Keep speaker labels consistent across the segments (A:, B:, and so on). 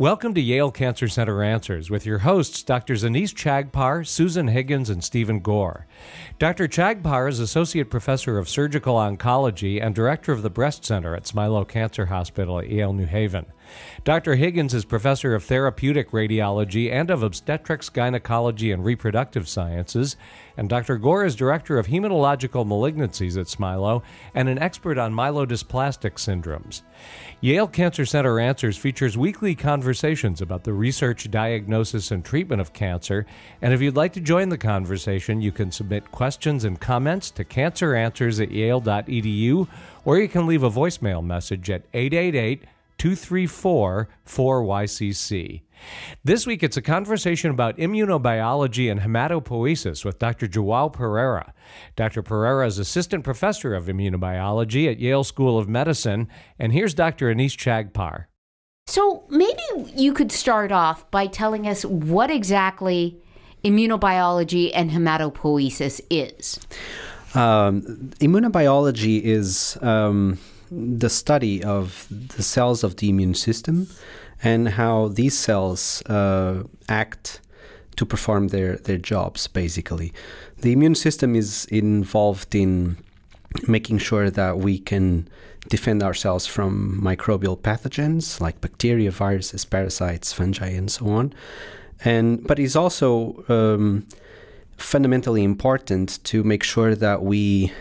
A: Welcome to Yale Cancer Center Answers with your hosts, Drs. Anees Chagpar, Susan Higgins, and Stephen Gore. Dr. Chagpar is Associate Professor of Surgical Oncology and Director of the Breast Center at Smilow Cancer Hospital at Yale New Haven. Dr. Higgins is Professor of Therapeutic Radiology and of Obstetrics, Gynecology, and Reproductive Sciences, and Dr. Gore is Director of Hematological Malignancies at Smilow and an expert on myelodysplastic syndromes. Yale Cancer Center Answers features weekly conversations about the research, diagnosis, and treatment of cancer. And if you'd like to join the conversation, you can submit questions and comments to canceranswers at yale.edu, or you can leave a voicemail message at 888 234 4YCC. This week, it's a conversation about immunobiology and hematopoiesis with Dr. Joao Pereira. Dr. Pereira is assistant professor of immunobiology at Yale School of Medicine, and here's Dr. Anees Chagpar.
B: So maybe you could start off by telling us what exactly immunobiology and hematopoiesis is.
C: Um, immunobiology is um, the study of the cells of the immune system and how these cells uh, act to perform their, their jobs, basically. The immune system is involved in making sure that we can defend ourselves from microbial pathogens like bacteria, viruses, parasites, fungi, and so on. And but it's also um, fundamentally important to make sure that we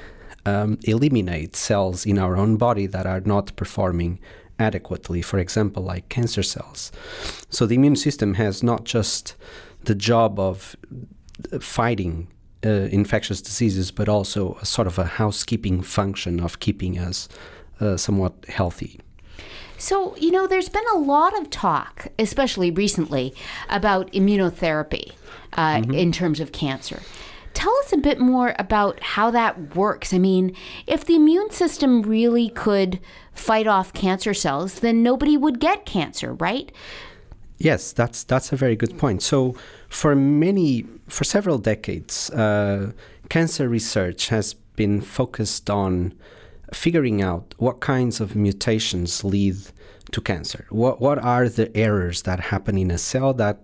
C: um, eliminate cells in our own body that are not performing adequately, for example, like cancer cells. So the immune system has not just the job of fighting uh, infectious diseases, but also a sort of a housekeeping function of keeping us uh, somewhat healthy.
B: So, you know, there's been a lot of talk, especially recently, about immunotherapy uh, mm-hmm. in terms of cancer. Tell us a bit more about how that works. I mean, if the immune system really could fight off cancer cells, then nobody would get cancer, right?
C: Yes, that's that's a very good point. So, for many, for several decades, uh, cancer research has been focused on figuring out what kinds of mutations lead to cancer. What what are the errors that happen in a cell that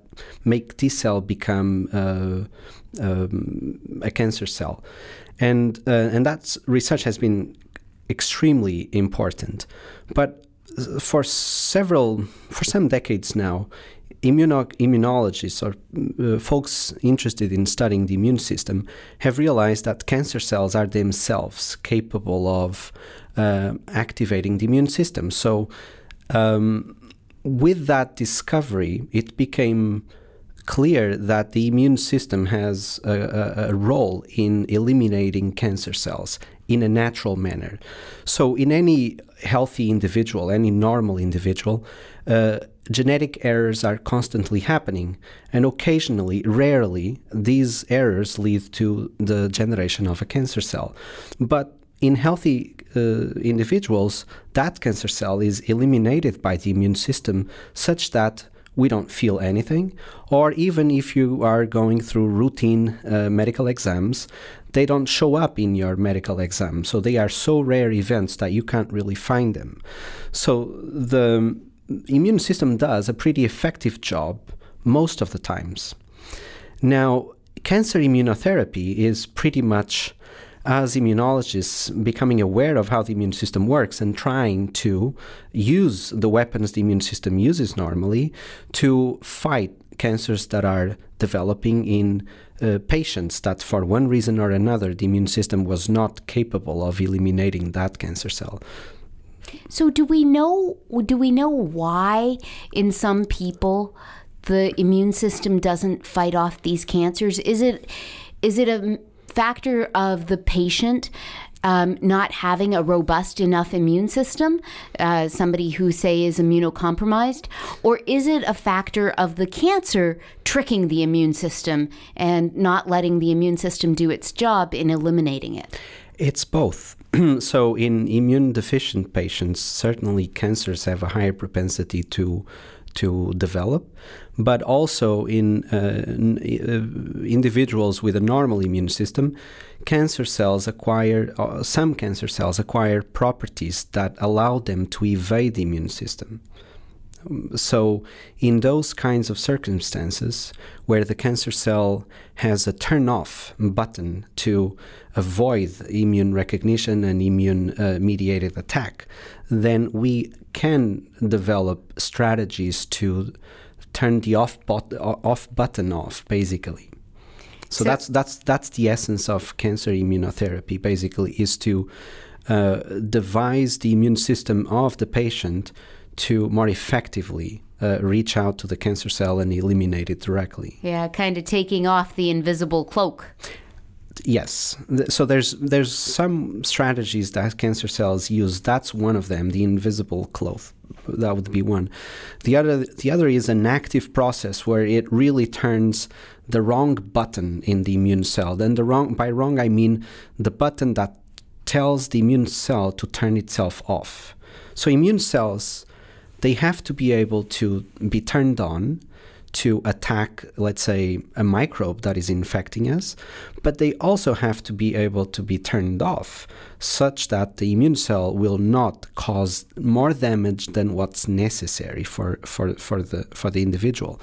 C: make T cell become uh, um, a cancer cell, and uh, and that research has been extremely important. But for several, for some decades now, immuno- immunologists or uh, folks interested in studying the immune system have realized that cancer cells are themselves capable of uh, activating the immune system. So, um, with that discovery, it became clear that the immune system has a, a, a, role in eliminating cancer cells in a natural manner. So, in any healthy individual, any normal individual, uh, genetic errors are constantly happening, and occasionally, rarely, these errors lead to the generation of a cancer cell. But in healthy uh, individuals, that cancer cell is eliminated by the immune system such that we don't feel anything. Or even if you are going through routine uh, medical exams, they don't show up in your medical exam. So they are so rare events that you can't really find them. So the immune system does a pretty effective job most of the times. Now, cancer immunotherapy is pretty much as immunologists becoming aware of how the immune system works and trying to use the weapons the immune system uses normally to fight cancers that are developing in uh, patients that for one reason or another the immune system was not capable of eliminating that cancer cell.
B: So do we know do we know why in some people the immune system doesn't fight off these cancers? Is it is it a factor of the patient um, not having a robust enough immune system, uh, somebody who, say, is immunocompromised? Or is it a factor of the cancer tricking the immune system and not letting the immune system do its job in eliminating it?
C: It's both. so, in immune deficient patients, certainly cancers have a higher propensity to to develop, but also in uh, uh, individuals with a normal immune system, cancer cells acquire, uh, some cancer cells acquire properties that allow them to evade the immune system. So, in those kinds of circumstances where the cancer cell has a turn off button to avoid immune recognition and immune uh, mediated attack, then we can develop strategies to turn the off, bot- off button off, basically. So, so that's that's that's the essence of cancer immunotherapy. Basically, is to uh, devise the immune system of the patient to more effectively uh, reach out to the cancer cell and eliminate it directly.
B: Yeah, kind of taking off the invisible cloak.
C: Yes. So there's there's some strategies that cancer cells use. That's one of them, the invisible cloak. That would be one. The other the other is an active process where it really turns the wrong button in the immune cell. Then the wrong by wrong I mean the button that tells the immune cell to turn itself off. So immune cells they have to be able to be turned on to attack, let's say, a microbe that is infecting us, but they also have to be able to be turned off such that the immune cell will not cause more damage than what's necessary for, for, for, the, for the individual.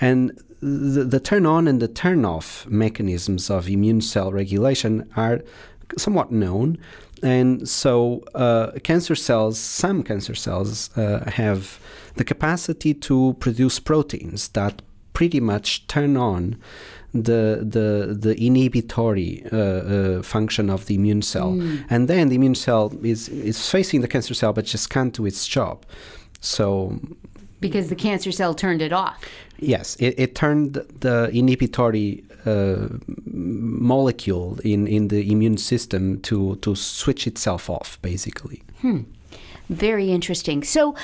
C: And the, the turn on and the turn off mechanisms of immune cell regulation are somewhat known. And so, uh, cancer cells, some cancer cells, uh, have the capacity to produce proteins that pretty much turn on the the the inhibitory uh, uh, function of the immune cell, mm. and then the immune cell is is facing the cancer cell, but just can't do its job. So
B: because the cancer cell turned it off.
C: Yes, it, it turned the inhibitory uh, molecule in, in the immune system to, to switch itself off, basically.
B: Hmm. Very interesting. So,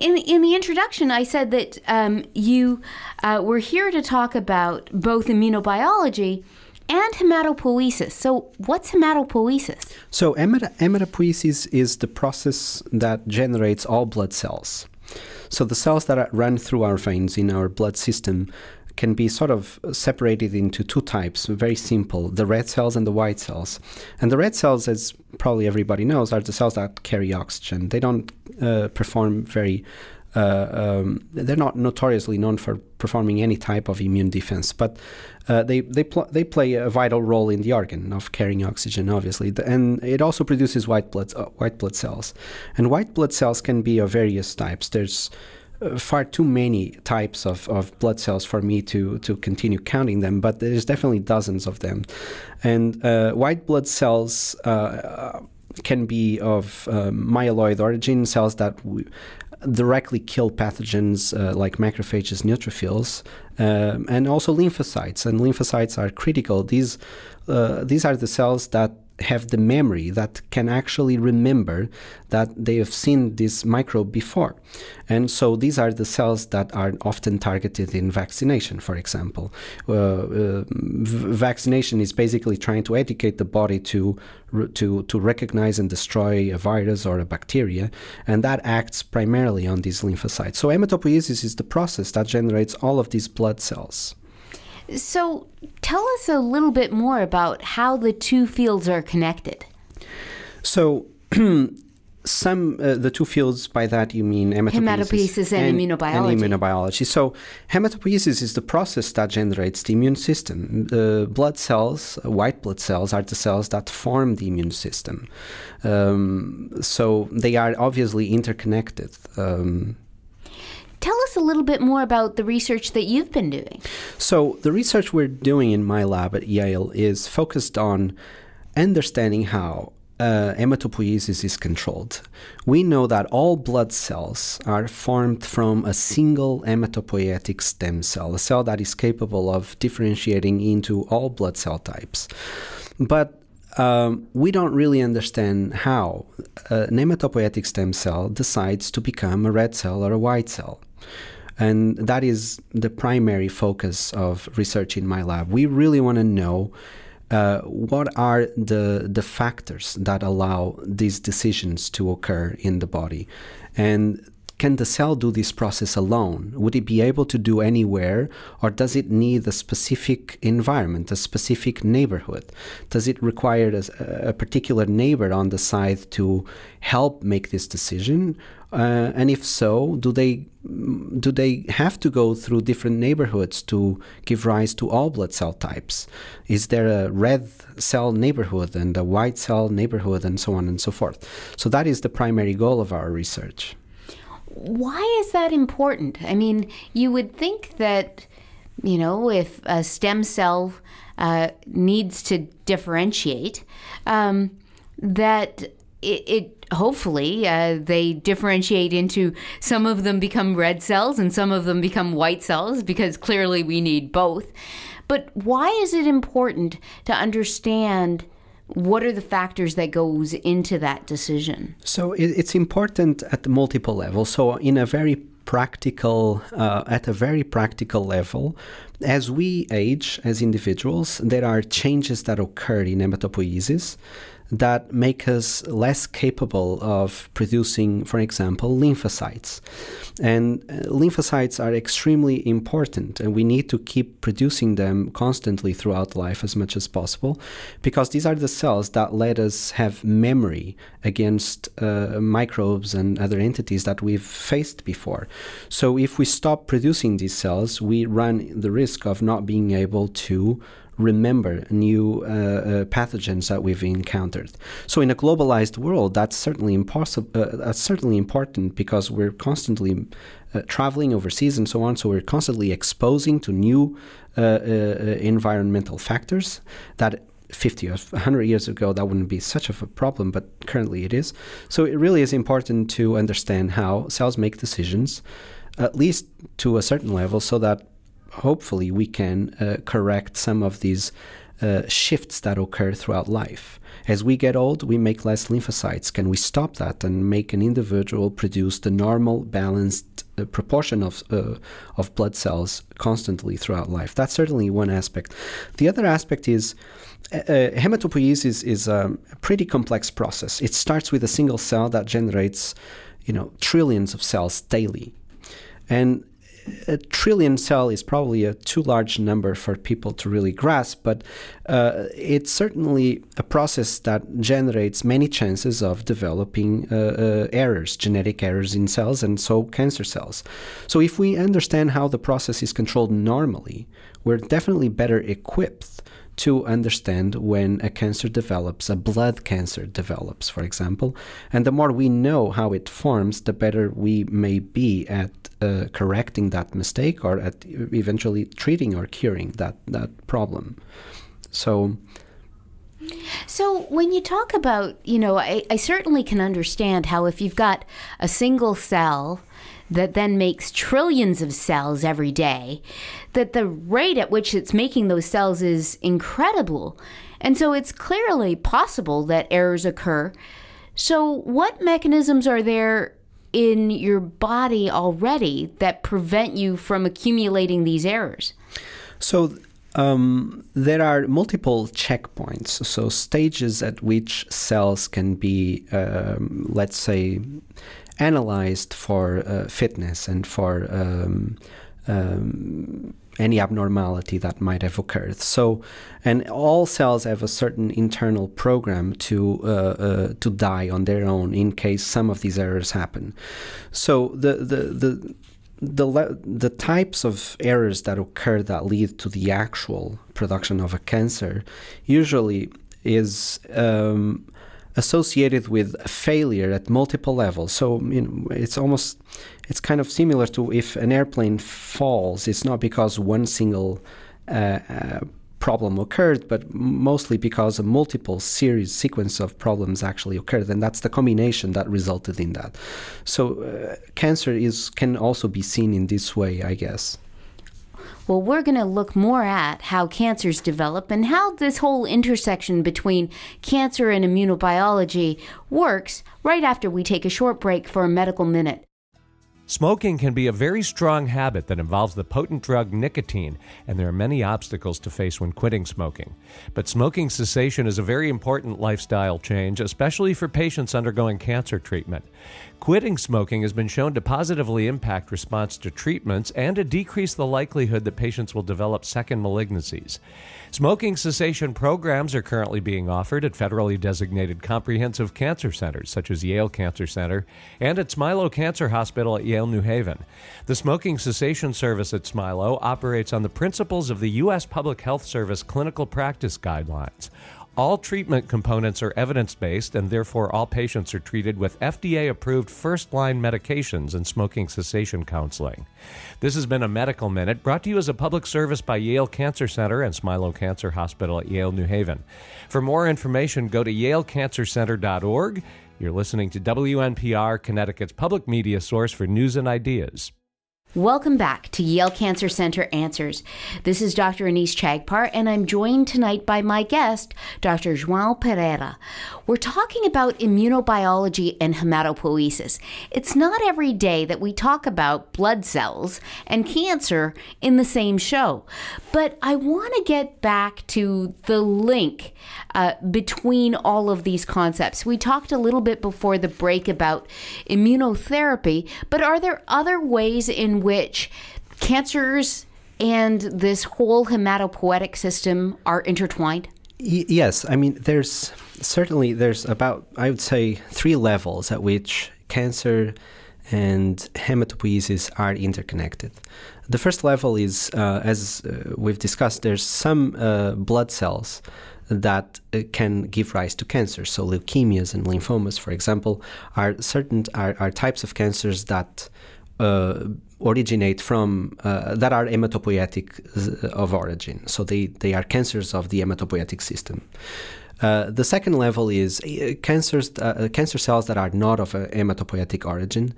B: in in the introduction, I said that um, you uh, were here to talk about both immunobiology and hematopoiesis. So, what's hematopoiesis?
C: So, hematopoiesis is the process that generates all blood cells. So the cells that run through our veins in our blood system can be sort of separated into two types, very simple the red cells and the white cells. And the red cells, as probably everybody knows, are the cells that carry oxygen. They don't uh, perform very uh, um, they're not notoriously known for performing any type of immune defense, but uh, they they pl- they play a vital role in the organ of carrying oxygen, obviously, and it also produces white blood uh, white blood cells, and white blood cells can be of various types. There's far too many types of, of blood cells for me to, to continue counting them, but there's definitely dozens of them. And uh, white blood cells uh, can be of um, myeloid origin, cells that directly kill pathogens uh, like macrophages, neutrophils, um, and also lymphocytes. And lymphocytes are critical. These uh, these are the cells that have the memory that can actually remember that they have seen this microbe before. And so these are the cells that are often targeted in vaccination, for example. Uh, uh, vaccination is basically trying to educate the body to, to, to recognize and destroy a virus or a bacteria, and that acts primarily on these lymphocytes. So hematopoiesis is the process that generates all of these blood cells.
B: So, tell us a little bit more about how the two fields are connected.
C: So, some uh, the two fields by that you mean hematopoiesis,
B: hematopoiesis and, and, immunobiology.
C: And immunobiology. So hematopoiesis is the process that generates the immune system. The blood cells, white blood cells, are the cells that form the immune system. Um, so they are obviously interconnected. Um,
B: Tell us a little bit more about the research that you've been doing.
C: So, the research we're doing in my lab at Yale is focused on understanding how uh, hematopoiesis is controlled. We know that all blood cells are formed from a single hematopoietic stem cell, a cell that is capable of differentiating into all blood cell types. But um, we don't really understand how an hematopoietic stem cell decides to become a red cell or a white cell. And that is the primary focus of research in my lab. We really want to know uh, what are the, the factors that allow these decisions to occur in the body. And can the cell do this process alone? Would it be able to do anywhere, or does it need a specific environment, a specific neighborhood? Does it require a, a particular neighbor on the side to help make this decision? Uh, and if so, do they do they have to go through different neighborhoods to give rise to all blood cell types? Is there a red cell neighborhood and a white cell neighborhood, and so on and so forth? So that is the primary goal of our research.
B: Why is that important? I mean, you would think that you know if a stem cell uh, needs to differentiate, um, that it, it hopefully uh, they differentiate into some of them become red cells and some of them become white cells because clearly we need both. But why is it important to understand what are the factors that goes into that decision?
C: So it's important at multiple levels. So in a very practical uh, at a very practical level as we age as individuals there are changes that occur in hematopoiesis that make us less capable of producing, for example, lymphocytes. And uh, lymphocytes are extremely important, and we need to keep producing them constantly throughout life as much as possible because these are the cells that let us have memory against uh, microbes and other entities that we've faced before. So, if we stop producing these cells, we run the risk of not being able to remember new uh, uh, pathogens that we've encountered. So in a globalized world, that's certainly impossible. Uh, that's certainly important because we're constantly traveling overseas and so on. So we're constantly exposing to new environmental factors that 50 or 100 years ago that wouldn't be such of a problem but currently it is so it really is important to understand how cells make decisions at least to a certain level so that hopefully we can uh, correct some of these uh, shifts that occur throughout life. As we get old, we make less lymphocytes. Can we stop that and make an individual produce the normal, balanced uh, proportion of uh, of blood cells constantly throughout life? That's certainly one aspect. The other aspect is uh, uh hematopoiesis is a pretty complex process. It starts with a single cell that generates, you know, trillions of cells daily, and a trillion cell is probably a too large number for people to really grasp, but uh, it's certainly a process that generates many chances of developing uh, uh, errors, genetic errors in cells, and so cancer cells. So, if we understand how the process is controlled normally, we're definitely better equipped to understand when a cancer develops, a blood cancer develops, for example. And the more we know how it forms, the better we may be at uh, correcting that mistake or at eventually treating or curing that, that problem. So,
B: so when you talk about, you know, I, I certainly can understand how if you've got a single cell that then makes trillions of cells every day, that the rate at which it's making those cells is incredible. And so it's clearly possible that errors occur. So, what mechanisms are there in your body already that prevent you from accumulating these errors?
C: So, um, there are multiple checkpoints, so stages at which cells can be, um, let's say, analyzed for uh, fitness and for um, um, any abnormality that might have occurred. So, and all cells have a certain internal program to uh, uh, to die on their own in case some of these errors happen. So the the the the, the types of errors that occur that lead to the actual production of a cancer usually is um, associated with failure at multiple levels. So you know, it's almost it's kind of similar to if an airplane falls, it's not because one single uh, uh, problem occurred, but mostly because a multiple series sequence of problems actually occurred, and that's the combination that resulted in that. So uh, cancer is can also be seen in this way, I guess.
B: Well, we're going to look more at how cancers develop and how this whole intersection between cancer and immunobiology works right after we take a short break for a medical minute.
A: Smoking can be a very strong habit that involves the potent drug nicotine, and there are many obstacles to face when quitting smoking. But smoking cessation is a very important lifestyle change, especially for patients undergoing cancer treatment. Quitting smoking has been shown to positively impact response to treatments and to decrease the likelihood that patients will develop second malignancies. Smoking cessation programs are currently being offered at federally designated comprehensive cancer centers, such as Yale Cancer Center and at Smilow Cancer Hospital at Yale New Haven. The smoking cessation service at Smilow operates on the principles of the U.S. Public Health Service clinical practice guidelines. All treatment components are evidence based, and therefore all patients are treated with FDA approved first line medications and smoking cessation counseling. This has been a Medical Minute brought to you as a public service by Yale Cancer Center and Smilow Cancer Hospital at Yale New Haven. For more information, go to yalecancercenter.org. You're listening to WNPR, Connecticut's public media source for news and ideas.
B: Welcome back to Yale Cancer Center Answers. This is Dr. Anees Chagpar, and I'm joined tonight by my guest, Dr. João Pereira. We're talking about immunobiology and hematopoiesis. It's not every day that we talk about blood cells and cancer in the same show, but I want to get back to the link uh, between all of these concepts. We talked a little bit before the break about immunotherapy, but are there other ways in which cancers and this whole hematopoietic system are intertwined?
C: Y- yes, I mean there's certainly there's about I would say three levels at which cancer and hematopoiesis are interconnected. The first level is, uh, as uh, we've discussed, there's some uh, blood cells that uh, can give rise to cancer. So leukemias and lymphomas, for example, are certain are, are types of cancers that uh, originate from uh, that are hematopoietic of origin. So they, they are cancers of the hematopoietic system. Uh, the second level is uh, cancers, uh, cancer cells that are not of a hematopoietic origin,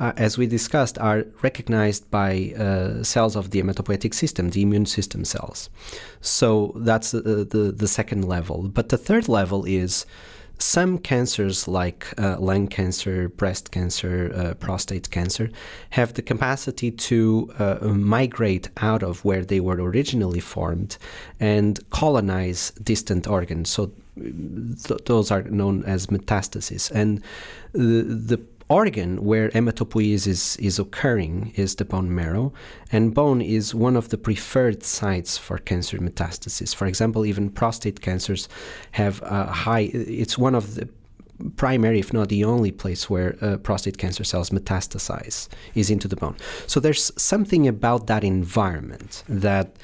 C: uh, as we discussed, are recognized by uh, cells of the hematopoietic system, the immune system cells. So that's the, the, the second level. But the third level is some cancers like uh, lung cancer, breast cancer, uh, prostate cancer have the capacity to uh, migrate out of where they were originally formed and colonize distant organs. So th- those are known as metastases. And the, the organ where hematopoiesis is occurring is the bone marrow, and bone is one of the preferred sites for cancer metastasis. For example, even prostate cancers have a high, it's one of the primary, if not the only place where uh, prostate cancer cells metastasize is into the bone. So there's something about that environment that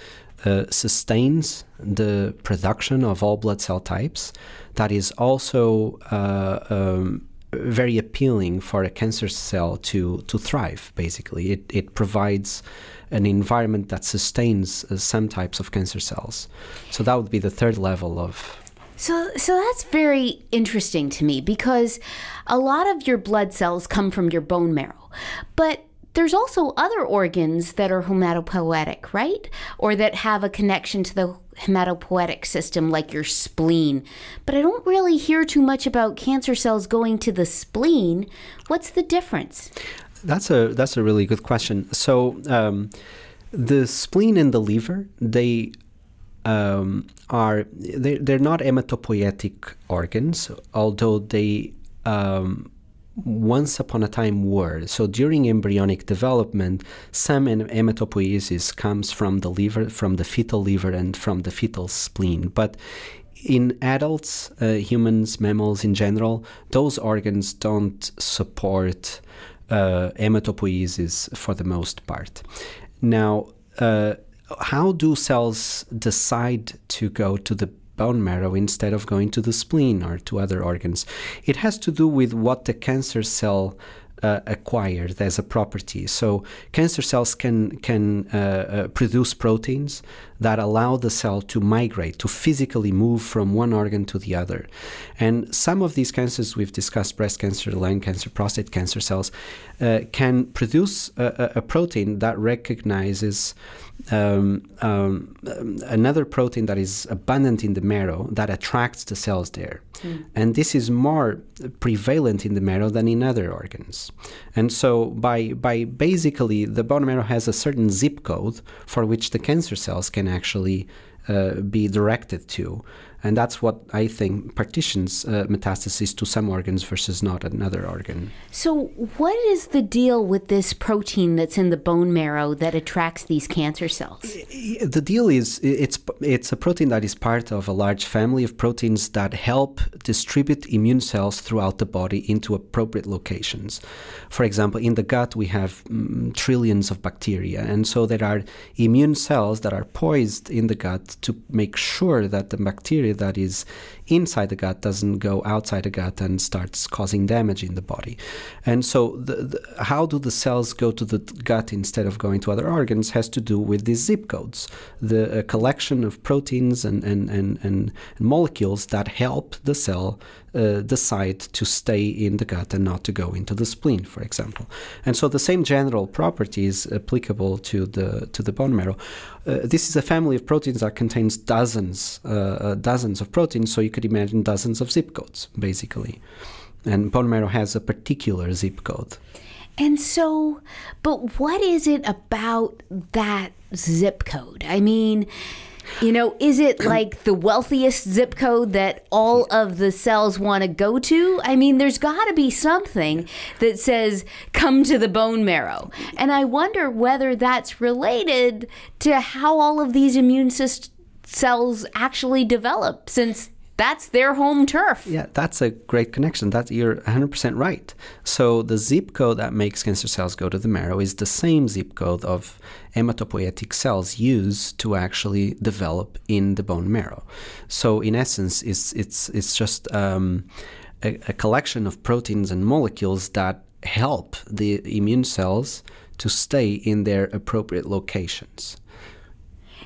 C: uh, sustains the production of all blood cell types that is also uh, um, very appealing for a cancer cell to to thrive. Basically, it it provides an environment that sustains uh, some types of cancer cells. So that would be the third level of.
B: So, so that's very interesting to me because a lot of your blood cells come from your bone marrow, but there's also other organs that are hematopoietic, right? Or that have a connection to the hematopoietic system, like your spleen. But I don't really hear too much about cancer cells going to the spleen. What's the difference?
C: That's a that's a really good question. So um, the spleen and the liver, they um, are they, they're not hematopoietic organs, although they um, once upon a time were. So during embryonic development, some hematopoiesis comes from the liver, from the fetal liver, and from the fetal spleen. But in adults, uh, humans, mammals in general, those organs don't support uh, hematopoiesis for the most part. Now, uh, how do cells decide to go to the bone marrow instead of going to the spleen or to other organs. It has to do with what the cancer cell uh, acquired as a property. So cancer cells can can uh, uh, produce proteins that allow the cell to migrate, to physically move from one organ to the other. And some of these cancers we've discussed, breast cancer, lung cancer, prostate cancer cells, uh, can produce a, a, protein that recognizes um, um, another protein that is abundant in the marrow that attracts the cells there. Mm. And this is more prevalent in the marrow than in other organs. And so, by, by basically, the bone marrow has a certain zip code for which the cancer cells can actually uh, be directed to. And that's what I think partitions uh, metastasis to some organs versus not another organ.
B: So, what is the deal with this protein that's in the bone marrow that attracts these cancer cells?
C: The deal is it's it's a protein that is part of a large family of proteins that help distribute immune cells throughout the body into appropriate locations. For example, in the gut we have mm, trillions of bacteria, and so there are immune cells that are poised in the gut to make sure that the bacteria that is inside the gut doesn't go outside the gut and starts causing damage in the body. And so, the, the, how do the cells go to the gut instead of going to other organs has to do with these zip codes, the collection of proteins and, and, and, and, molecules that help the cell uh, decide to stay in the gut and not to go into the spleen, for example. And so, the same general property is applicable to the to the bone marrow. Uh, this is a family of proteins that contains dozens, uh, uh dozens of proteins. So you could imagine dozens of zip codes, basically. And bone marrow has a particular zip code.
B: And so, but what is it about that zip code? I mean, you know, is it like the wealthiest zip code that all of the cells want to go to? I mean, there's got to be something that says come to the bone marrow. And I wonder whether that's related to how all of these immune systems cells actually develop since that's their home turf.
C: Yeah, that's a great connection. That you're 100% right. So the zip code that makes cancer cells go to the marrow is the same zip code of hematopoietic cells use to actually develop in the bone marrow. So in essence, it's it's it's just um, a, a collection of proteins and molecules that help the immune cells to stay in their appropriate locations.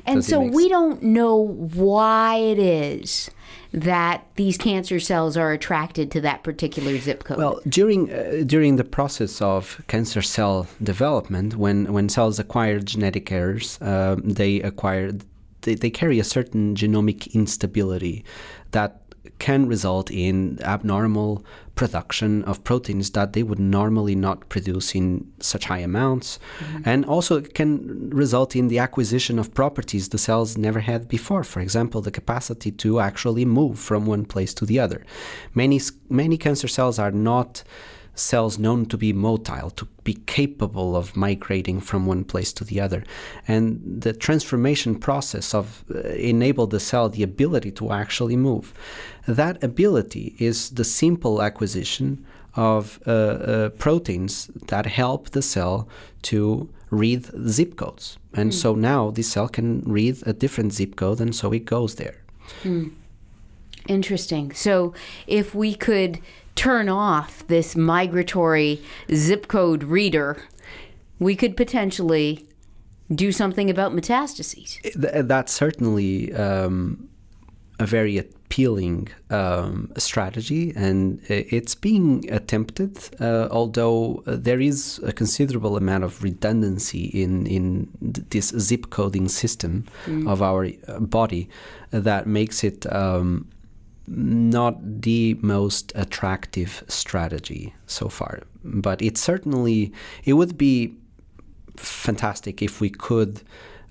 B: And so we don't know why it is that these cancer cells are attracted to that particular zip code?
C: Well, during uh, during the process of cancer cell development, when when cells acquire genetic errors, um, they acquire they, they carry a certain genomic instability that can result in abnormal production of proteins that they would normally not produce in such high amounts. Mm-hmm. And also it can result in the acquisition of properties the cells never had before. For example, the capacity to actually move from one place to the other. Many, many cancer cells are not cells known to be motile, to be capable of migrating from one place to the other. And the transformation process of uh, enable the cell the ability to actually move. That ability is the simple acquisition of uh, uh, proteins that help the cell to read zip codes. And mm. so now this cell can read a different zip code, and so it goes there. Mm.
B: Interesting. So if we could turn off this migratory zip code reader, we could potentially do something about metastases.
C: That's certainly um, a very appealing um, strategy, and it's being attempted. Uh, although there is a considerable amount of redundancy in in this zip coding system mm. of our uh, body, that makes it um, not the most attractive strategy so far, but it certainly it would be fantastic if we could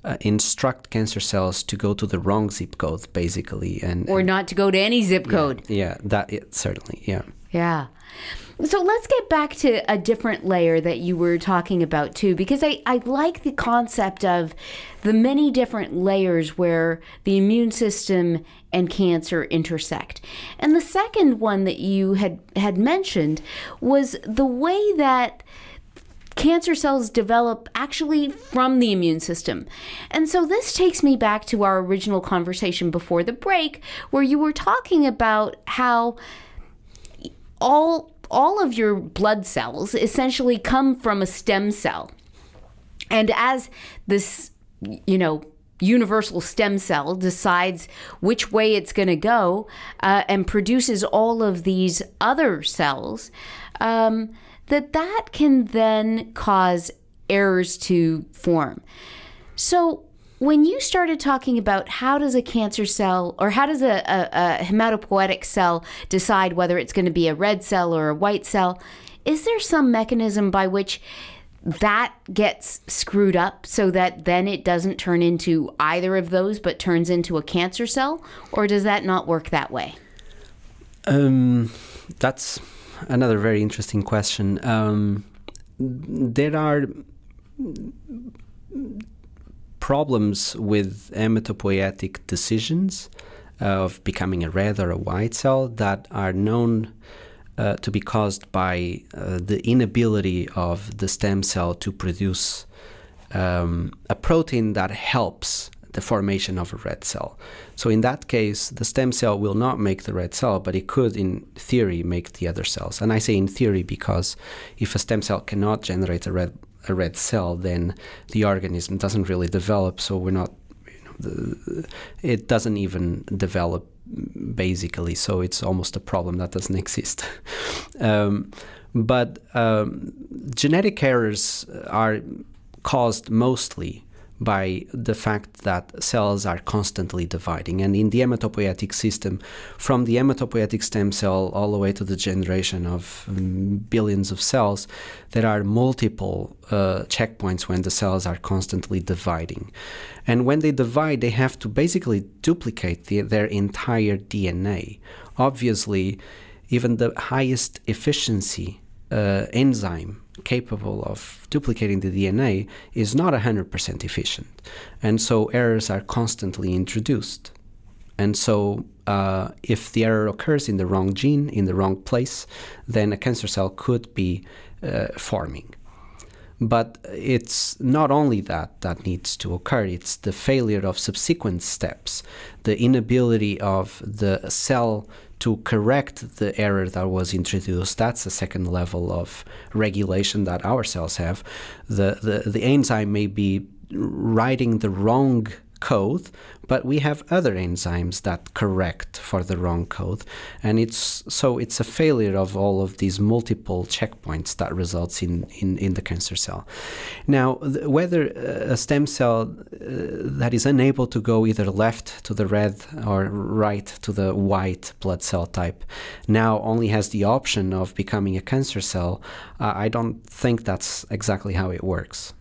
C: uh, instruct cancer cells to go to the wrong zip code, basically, and
B: or not to go to any zip code.
C: Yeah, yeah that it, certainly, yeah.
B: Yeah. So let's get back to a different layer that you were talking about too, because I, I like the concept of the many different layers where the immune system and cancer intersect. And the second one that you had, had mentioned was the way that cancer cells develop actually from the immune system. And so this takes me back to our original conversation before the break, where you were talking about how all all of your blood cells essentially come from a stem cell. And as this, you know, universal stem cell decides which way it's going to go uh, and produces all of these other cells, um, that that can then cause errors to form. So when you started talking about how does a cancer cell or how does a, a, a hematopoietic cell decide whether it's going to be a red cell or a white cell, is there some mechanism by which that gets screwed up so that then it doesn't turn into either of those but turns into a cancer cell? Or does that not work that way?
C: Um, that's another very interesting question. Um, there are problems with hematopoietic decisions of becoming a red or a white cell that are known uh, to be caused by uh, the inability of the stem cell to produce um, a protein that helps the formation of a red cell. So in that case, the stem cell will not make the red cell, but it could, in theory, make the other cells. And I say in theory because if a stem cell cannot generate a red a red cell, then the organism doesn't really develop. So we're not, you know, the, it doesn't even develop basically. So it's almost a problem that doesn't exist. um, but um, genetic errors are caused mostly by the fact that cells are constantly dividing. And in the hematopoietic system, from the hematopoietic stem cell all the way to the generation of um, billions of cells, there are multiple uh, checkpoints when the cells are constantly dividing. And when they divide, they have to basically duplicate the, their entire DNA. Obviously, even the highest efficiency uh, enzyme capable of duplicating the DNA is not 100% efficient. And so errors are constantly introduced. And so, uh, if the error occurs in the wrong gene, in the wrong place, then a cancer cell could be uh, forming. But it's not only that that needs to occur, it's the failure of subsequent steps, the inability of the cell to correct the error that was introduced. That's the second level of regulation that our cells have. The, the, the enzyme may be writing the wrong code, but we have other enzymes that correct for the wrong code, and it's so it's a failure of all of these multiple checkpoints that results in in, in the cancer cell. Now, th- whether a stem cell uh, that is unable to go either left to the red or right to the white blood cell type now only has the option of becoming a cancer cell, uh, I don't think that's exactly how it works.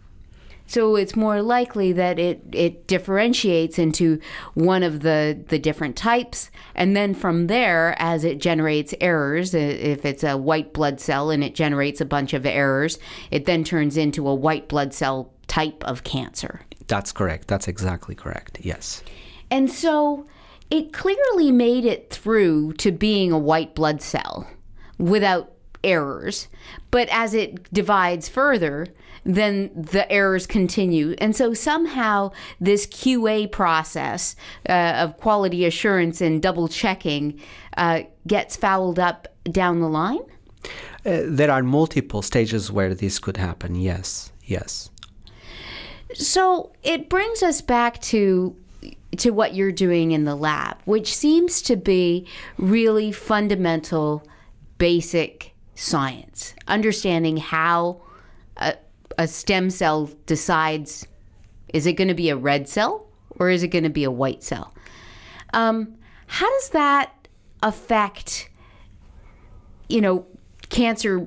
B: So it's more likely that it, it differentiates into one of the, the different types. And then from there, as it generates errors, if it's a white blood cell and it generates a bunch of errors, it then turns into a white blood cell type of cancer.
C: That's correct. That's exactly correct. Yes.
B: And so it clearly made it through to being a white blood cell without errors. But as it divides further, then the errors continue. And so somehow this QA process uh, of quality assurance and double checking uh, gets fouled up down the line?
C: Uh, there are multiple stages where this could happen, yes, yes.
B: So it brings us back to to what you're doing in the lab, which seems to be really fundamental, basic science, understanding how a, a stem cell decides is it going to be a red cell or is it going to be a white cell? Um, how does that affect, you know, cancer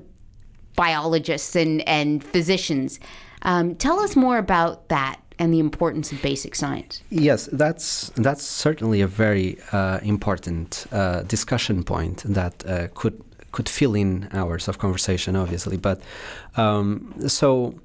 B: biologists and, and physicians? Um, tell us more about that and the importance of basic science.
C: Yes, that's that's certainly a very uh, important uh, discussion point that uh, could could fill in hours of conversation, obviously. But um, so,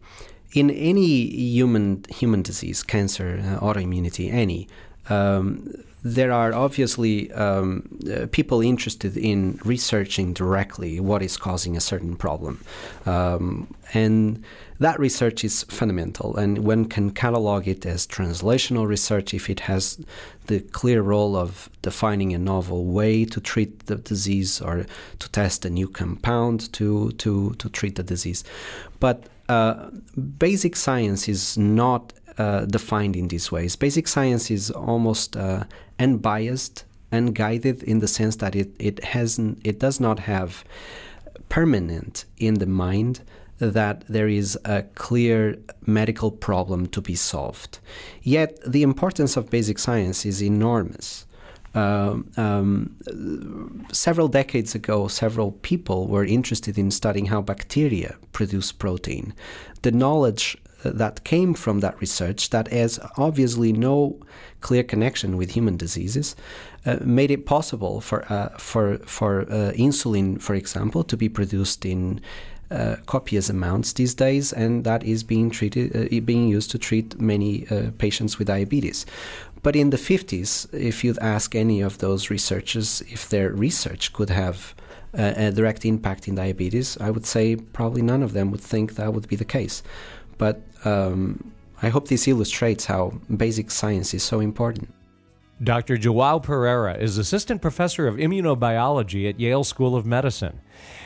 C: in any human human disease, cancer, uh, autoimmunity, any, um, there are obviously um, uh, people interested in researching directly what is causing a certain problem, um, and that research is fundamental. And one can catalog it as translational research if it has the clear role of defining a novel way to treat the disease or to test a new compound to to to treat the disease, but uh, basic science is not defined in these ways. Basic science is almost uh, unbiased, unguided in the sense that it it hasn't it does not have permanent in the mind that there is a clear medical problem to be solved. Yet the importance of basic science is enormous. Um, um, several decades ago, several people were interested in studying how bacteria produce protein. The knowledge that came from that research, that has obviously no clear connection with human diseases, uh, made it possible for uh, for for uh, insulin, for example, to be produced in uh, copious amounts these days, and that is being treated, uh, being used to treat many uh, patients with diabetes. But in the 50s, if you'd ask any of those researchers if their research could have a direct impact in diabetes, I would say probably none of them would think that would be the case. But um, I hope this illustrates how basic science is so important.
A: Dr. Joao Pereira is Assistant Professor of Immunobiology at Yale School of Medicine.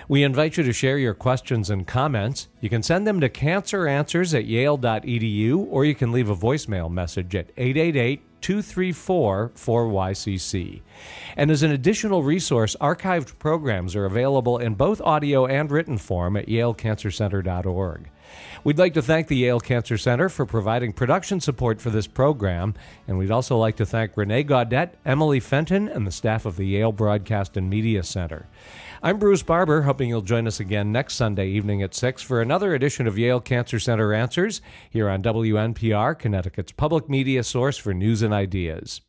A: We invite you to share your questions and comments. You can send them to canceranswers at yale.edu or you can leave a voicemail message at 888 234 4YCC. And as an additional resource, archived programs are available in both audio and written form at yalecancercenter.org. We'd like to thank the Yale Cancer Center for providing production support for this program, and we'd also like to thank Renee Gaudet, Emily Fenton, and the staff of the Yale Broadcast and Media Center. I'm Bruce Barber, hoping you'll join us again next Sunday evening at 6 for another edition of Yale Cancer Center Answers here on WNPR, Connecticut's public media source for news and ideas.